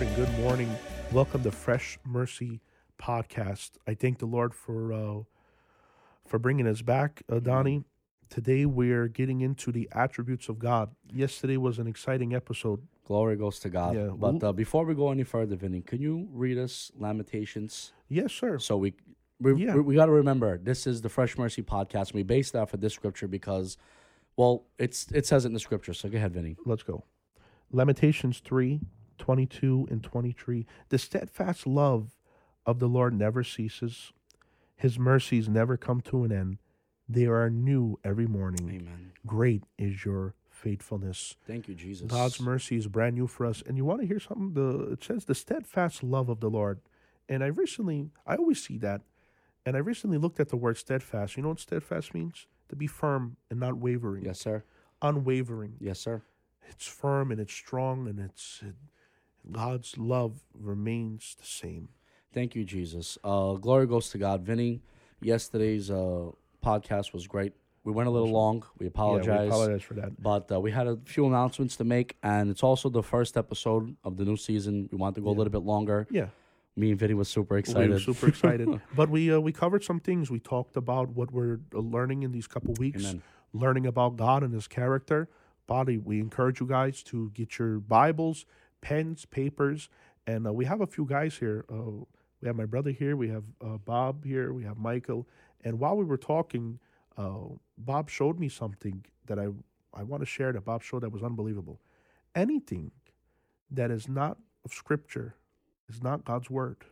And good morning. Welcome to Fresh Mercy Podcast. I thank the Lord for uh, for bringing us back, uh, Donnie. Today we're getting into the attributes of God. Yesterday was an exciting episode. Glory goes to God. Yeah, But uh, before we go any further, Vinny, can you read us Lamentations? Yes, sir. So we we, Yeah. we, we got to remember this is the Fresh Mercy podcast. We based that for this scripture because, well, it's it says it in the scripture. So go ahead, Vinny. Let's go. Lamentations 3 22 and 23. The steadfast love of the Lord never ceases, His mercies never come to an end. They are new every morning. Amen. Great is your faithfulness. Thank you, Jesus. God's mercy is brand new for us. And you want to hear something? The it says the steadfast love of the Lord. And I recently, I always see that. And I recently looked at the word steadfast. You know what steadfast means? To be firm and not wavering. Yes, sir. Unwavering. Yes, sir. It's firm and it's strong and it's it, God's love remains the same. Thank you, Jesus. Uh, glory goes to God. Vinny, yesterday's uh, podcast was great. We went a little long. We apologize. Yeah, we apologize for that. But uh, we had a few announcements to make, and it's also the first episode of the new season. We want to go a little bit longer. Yeah. Me and Vinny was super excited. We were super excited. but we uh, we covered some things. We talked about what we're uh, learning in these couple weeks, Amen. learning about God and His character. Body, we encourage you guys to get your Bibles, pens, papers, and uh, we have a few guys here. Uh, we have my brother here. We have uh, Bob here. We have Michael. And while we were talking, uh, Bob showed me something that I I want to share. That Bob showed that was unbelievable. Anything that is not of Scripture is not God's word.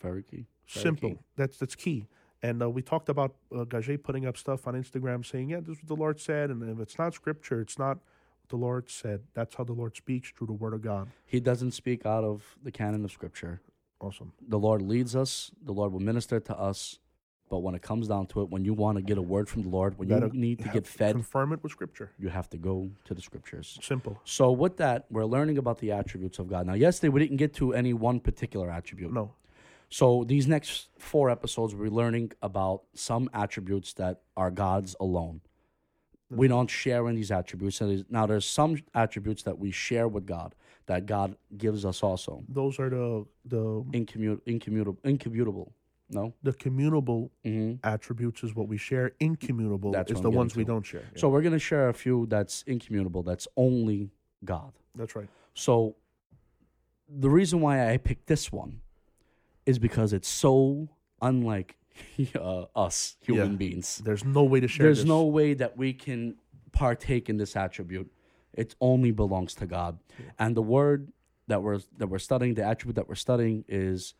Very key. Very Simple. key. That's that's key. And uh, we talked about uh, Gage putting up stuff on Instagram saying, "Yeah, this is what the Lord said," and if it's not Scripture, it's not the Lord said. That's how the Lord speaks through the Word of God. He doesn't speak out of the canon of Scripture. Awesome. The Lord leads us. The Lord will minister to us. But when it comes down to it, when you want to get a word from the Lord, when Better you need to get fed, Confirm it with Scripture. you have to go to the Scriptures. Simple. So with that, we're learning about the attributes of God. Now, yesterday we didn't get to any one particular attribute. No. So these next four episodes, we're learning about some attributes that are God's alone. We don't share in these attributes. And Now, there's some attributes that we share with God that God gives us also. Those are the the Incommu- incommunicable, incommunicable. No. the communable hmm attributes is what we share. Incommutable That's is the ones getting we don't share. So we're gonna share a few that's incommutable. That's only God. that's right. So the reason why I picked this one is because it's so unlike uh, us human Yeah. beings. There's no way to share. There's this. no way that we can partake in this attribute. It only belongs to God. And the word that we're that we're studying, the attribute that we're studying is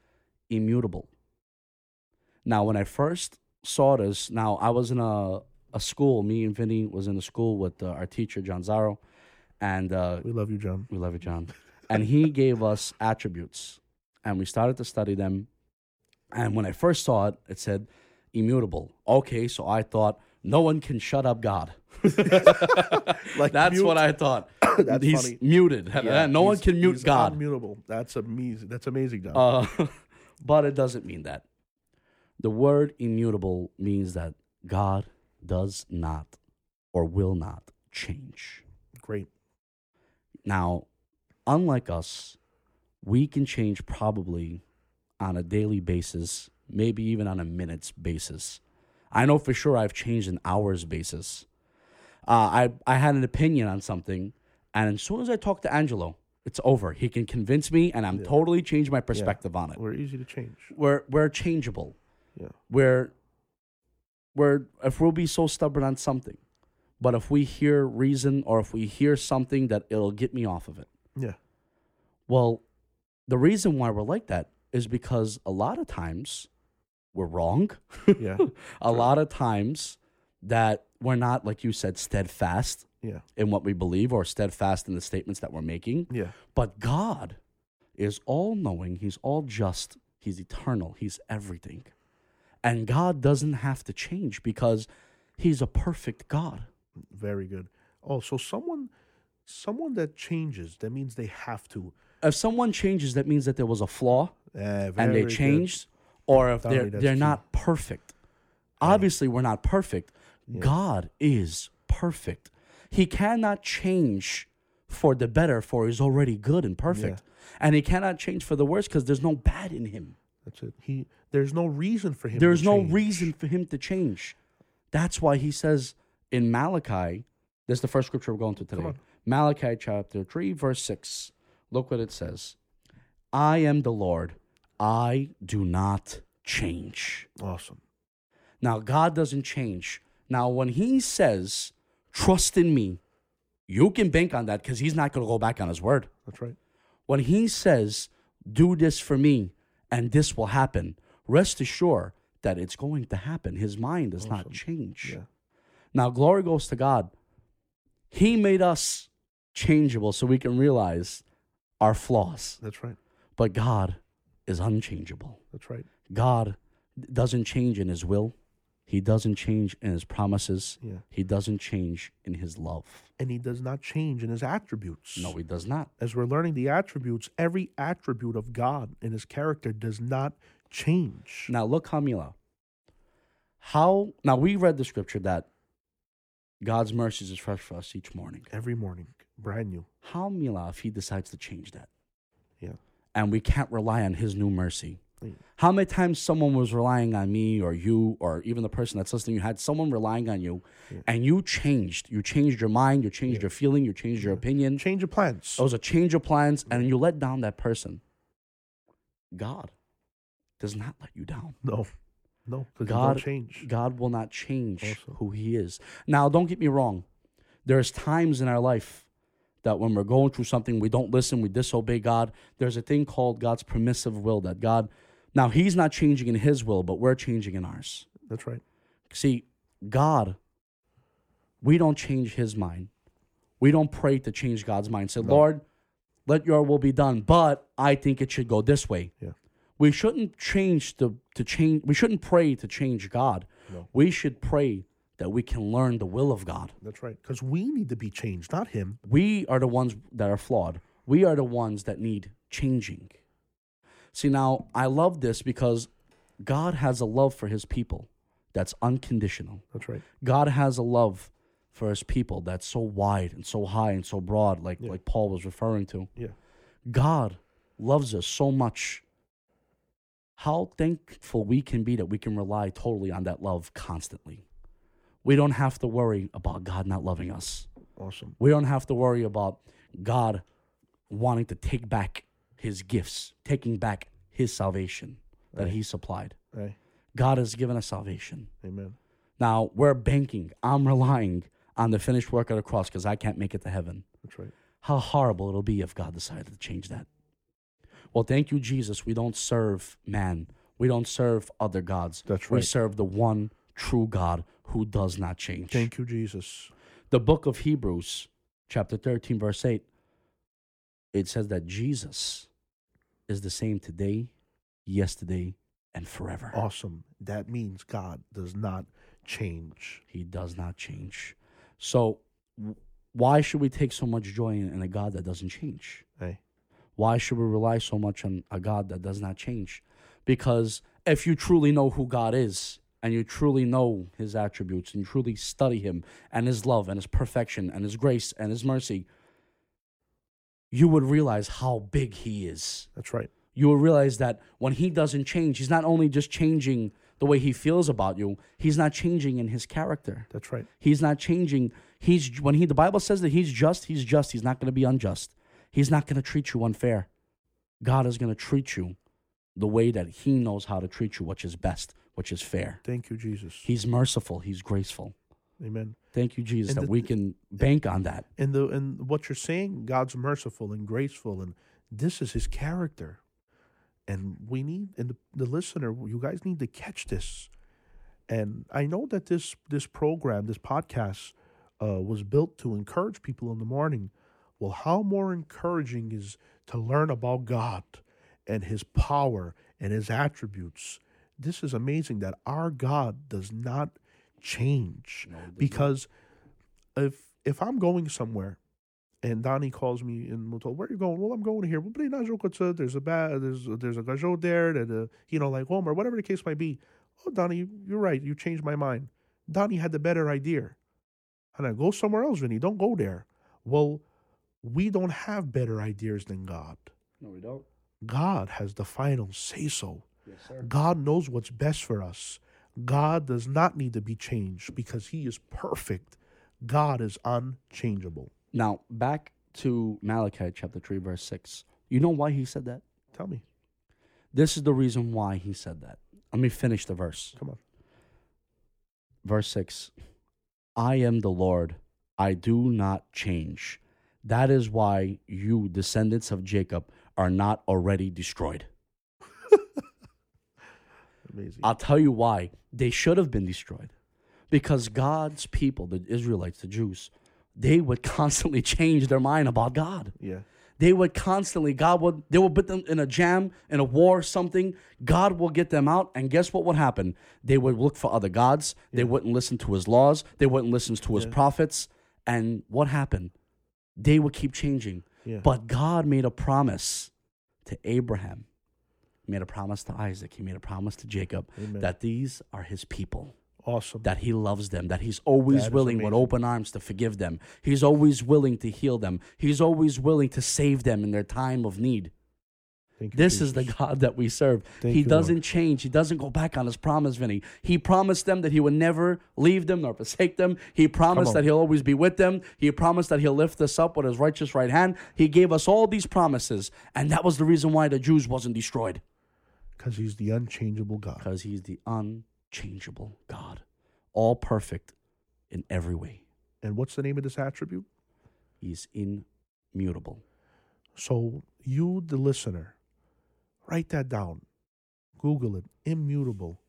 immutable. Now, when I first saw this, now I was in a, a school, me and Vinny was in a school with uh, our teacher, John Zaro, and uh, We love you, John. we love you, John. and he gave us attributes, and we started to study them. And when I first saw it, it said immutable. Okay, so I thought no one can shut up God. Like That's mute- what I thought. That's He's funny. muted. Yeah, no one can mute God. Unmutable. That's amazing. That's amazing. Uh, but it doesn't mean that. The word immutable means that God does not or will not change. Great. Now, unlike us, we can change probably on a daily basis, maybe even on a minutes basis. I know for sure I've changed an hours basis. Uh, I I had an opinion on something, and as soon as I talk to Angelo, it's over. He can convince me, and I'm totally changed my perspective on it. We're easy to change. We're we're changeable. Yeah. We're we're if we'll be so stubborn on something, but if we hear reason or if we hear something that it'll get me off of it. Yeah. Well, the reason why we're like that is because a lot of times we're wrong. Yeah. a lot of times that we're not, like you said, steadfast Yeah. in what we believe or steadfast in the statements that we're making. Yeah. But God is all knowing, He's all just, He's eternal, He's everything. And God doesn't have to change because He's a perfect God. Very good. Oh, so someone someone that changes, that means they have to. If someone changes, that means that there was a flaw Uh, and they good. changed, or if they're they're not perfect. Obviously, we're not perfect. God is perfect. He cannot change for the better, for he's already good and perfect. And he cannot change for the worse because there's no bad in him. That's it. He there's no reason for him. There's to no change. reason for him to change. That's why he says in Malachi, this is the first scripture we're going to today. Malachi chapter 3, verse 6. Look what it says I am the Lord, I do not change. Awesome. Now, God doesn't change. Now, when he says, trust in me, you can bank on that because he's not going to go back on his word. That's right. When he says, do this for me and this will happen, rest assured that it's going to happen. His mind does not change. Yeah. Now, glory goes to God. He made us changeable so we can realize our flaws. That's right. But God is unchangeable. That's right. God doesn't change in his will. He doesn't change in his promises. Yeah. He doesn't change in his love. And he does not change in his attributes. No, he does not. As we're learning the attributes, every attribute of God in his character does not change. Now look, Hamila. How now we read the scripture that God's mercies is fresh for us each morning. Every morning, brand new. How Mila if he decides to change that? Yeah. And we can't rely on his new mercy. Yeah. How many times someone was relying on me or you or even the person that's listening, you had someone relying on you and you changed. You changed your mind, you changed your feeling, you changed your opinion. Change of plans. It was a change of plans and you let down that person. God does not let you down. No. No. God change. God will not change Awesome. who He is. Now, don't get me wrong. There's times in our life that when we're going through something, we don't listen, we disobey God. There's a thing called God's permissive will that God. Now, He's not changing in His will, but we're changing in ours. That's right. See, God, we don't change His mind. We don't pray to change God's mind. Say, Lord, let Your will be done, but I think it should go this way. Yeah. We shouldn't change to, to change. We shouldn't pray to change God. No. We should pray that we can learn the will of God. That's right. Because we need to be changed, not him. We are the ones that are flawed. We are the ones that need changing. See, now I love this because God has a love for his people that's unconditional. That's right. God has a love for his people that's so wide and so high and so broad, like, Yeah. like Paul was referring to. Yeah. God loves us so much. How thankful we can be that we can rely totally on that love constantly. We don't have to worry about God not loving us. Awesome. We don't have to worry about God wanting to take back his gifts, taking back his salvation that he supplied. Right. God has given us salvation. Amen. Now we're banking, I'm relying on the finished work of the cross because I can't make it to heaven. That's right. How horrible it'll be if God decided to change that. Well, thank you, Jesus. We don't serve man. We don't serve other gods. That's right. We serve the one true God who does not change. Thank you, Jesus. the book of Hebrews, chapter 13, verse 8, it says that Jesus is the same today, yesterday, and forever. Awesome. That means God does not change. He does not change. So, why should we take so much joy in, in a God that doesn't change? Hey. Why should we rely so much on a God that does not change? Because if you truly know who God is, and you truly know his attributes, and you truly study him and his love and his perfection and his grace and his mercy, you would realize how big he is. That's right. You will realize that when he doesn't change, he's not only just changing the way he feels about you, he's not changing in his character. That's right. He's not changing. He's when he the Bible says that he's just, he's just. He's not going to be unjust. He's not going to treat you unfair. God is going to treat you the way that he knows how to treat you, which is best, which is fair. Thank you, Jesus. He's merciful, he's graceful. Amen. Thank you, Jesus, And that the- we can bank on that. And the and what you're saying, God's merciful and graceful, and this is His character. And we need, and the, the listener, you guys need to catch this. And I know that this this program, this podcast, uh, was built to encourage people in the morning. Well, how more encouraging is to learn about God and His power and His attributes? This is amazing that our God does not change because if if I'm going somewhere and Donnie calls me and will tell where are you going? Well, I'm going here. Well, but there's a bad there's there's a gajot there that uh, you know like home or whatever the case might be. Oh, Donnie, you're right. You changed my mind. Donnie had the better idea. And I go somewhere else, Vinny. Don't go there. Well, We don't have better ideas than God. No, we don't. God has the final say so. Yes. God knows what's best for us. God does not need to be changed because he is perfect. God is unchangeable. Now, back to Malachi chapter 3, verse 6. You know why he said that? Tell me. This is the reason why he said that. Let me finish the verse. Come on. Verse 6 I am the Lord, I do not change. That is why you, descendants of Jacob, are not already destroyed. Amazing. I'll tell you why. They should have been destroyed. Because God's people, the Israelites, the Jews, they would constantly change their mind about God. yeah. They would constantly, God would, they would put them in a jam, in a war, something. God will get them out. And guess what would happen? They would look for other gods. They wouldn't listen to his laws. They wouldn't listen to his Yeah. prophets. And what happened? They would keep changing. Yeah. But God made a promise to Abraham. He made a promise to Isaac. He made a promise to Jacob Amen. that these are his people awesome. that he loves them, that he's always That willing with open arms to forgive them. He's always willing to heal them. He's always willing to save them in their time of need. Thank you, This is the God that we serve. Thank he doesn't change. He doesn't go back on his promise, Vinny. He promised them that he would never leave them nor forsake them. He promised that he'll always be with them. He promised that he'll lift us up with his righteous right hand. He gave us all these promises, and that was the reason why the Jews wasn't destroyed because he's the unchangeable God. because he's the unchangeable God, all perfect in every way. And what's the name of this attribute? He's immutable. So you, the listener, write that down. Google it. Immutable.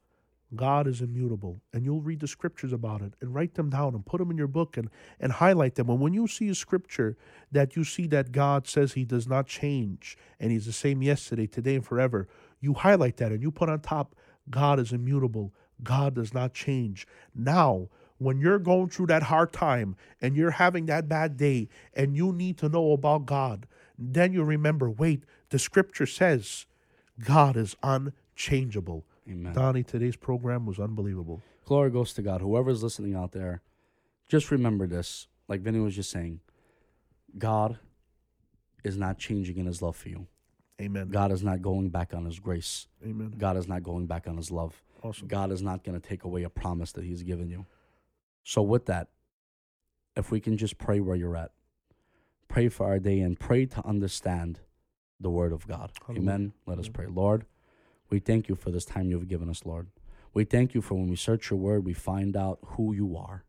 God is immutable. And you'll read the scriptures about it and write them down and put them in your book and, and highlight them. And when you see a scripture that you see that God says he does not change and he's the same yesterday, today, and forever, you highlight that and you put on top, God is immutable. God does not change. Now, when you're going through that hard time and you're having that bad day and you need to know about God, then you remember wait, the scripture says God is unchangeable. Amen. Donnie, today's program was unbelievable. Glory goes to God. Whoever's listening out there, just remember this. Like Vinny was just saying, God is not changing in his love for you. Amen. God is not going back on his grace. Amen. God is not going back on his love. Awesome. God is not going to take away a promise that he's given you. So, with that, if we can just pray where you're at, pray for our day and pray to understand the word of God. Hallelujah. Amen. Let us pray. Lord, we thank you for this time you've given us, Lord. We thank you for when we search your word, we find out who you are.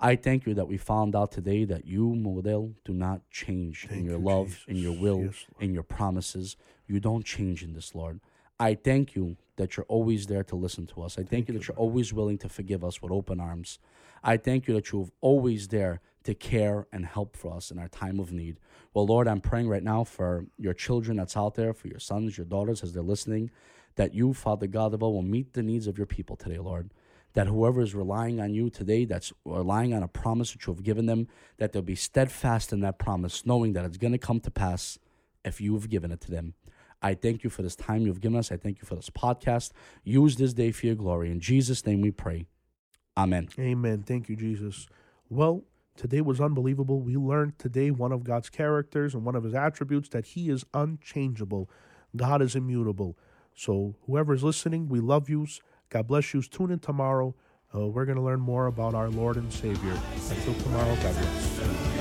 I thank you that we found out today that you, Model, do not change in your you, love, in your will, Yes, in your promises. You don't change in this, Lord. I thank you that you're always there to listen to us. I thank, Thank you that you're Lord. always willing to forgive us with open arms. I thank you that you're always there to care and help for us in our time of need. Well, Lord, I'm praying right now for your children that's out there, for your sons, your daughters, as they're listening, that you, Father God of all, will meet the needs of your people today, Lord. That whoever is relying on you today, that's relying on a promise that you have given them, that they'll be steadfast in that promise, knowing that it's going to come to pass if you've given it to them. I thank you for this time you've given us. I thank you for this podcast. Use this day for your glory. In Jesus' name we pray. Amen. Amen. Thank you, Jesus. Well, today was unbelievable. We learned today one of God's characters and one of his attributes that he is unchangeable. God is immutable. So, whoever is listening, we love yous. God bless yous. Tune in tomorrow. Uh, we're going to learn more about our Lord and Savior. Until tomorrow, God bless.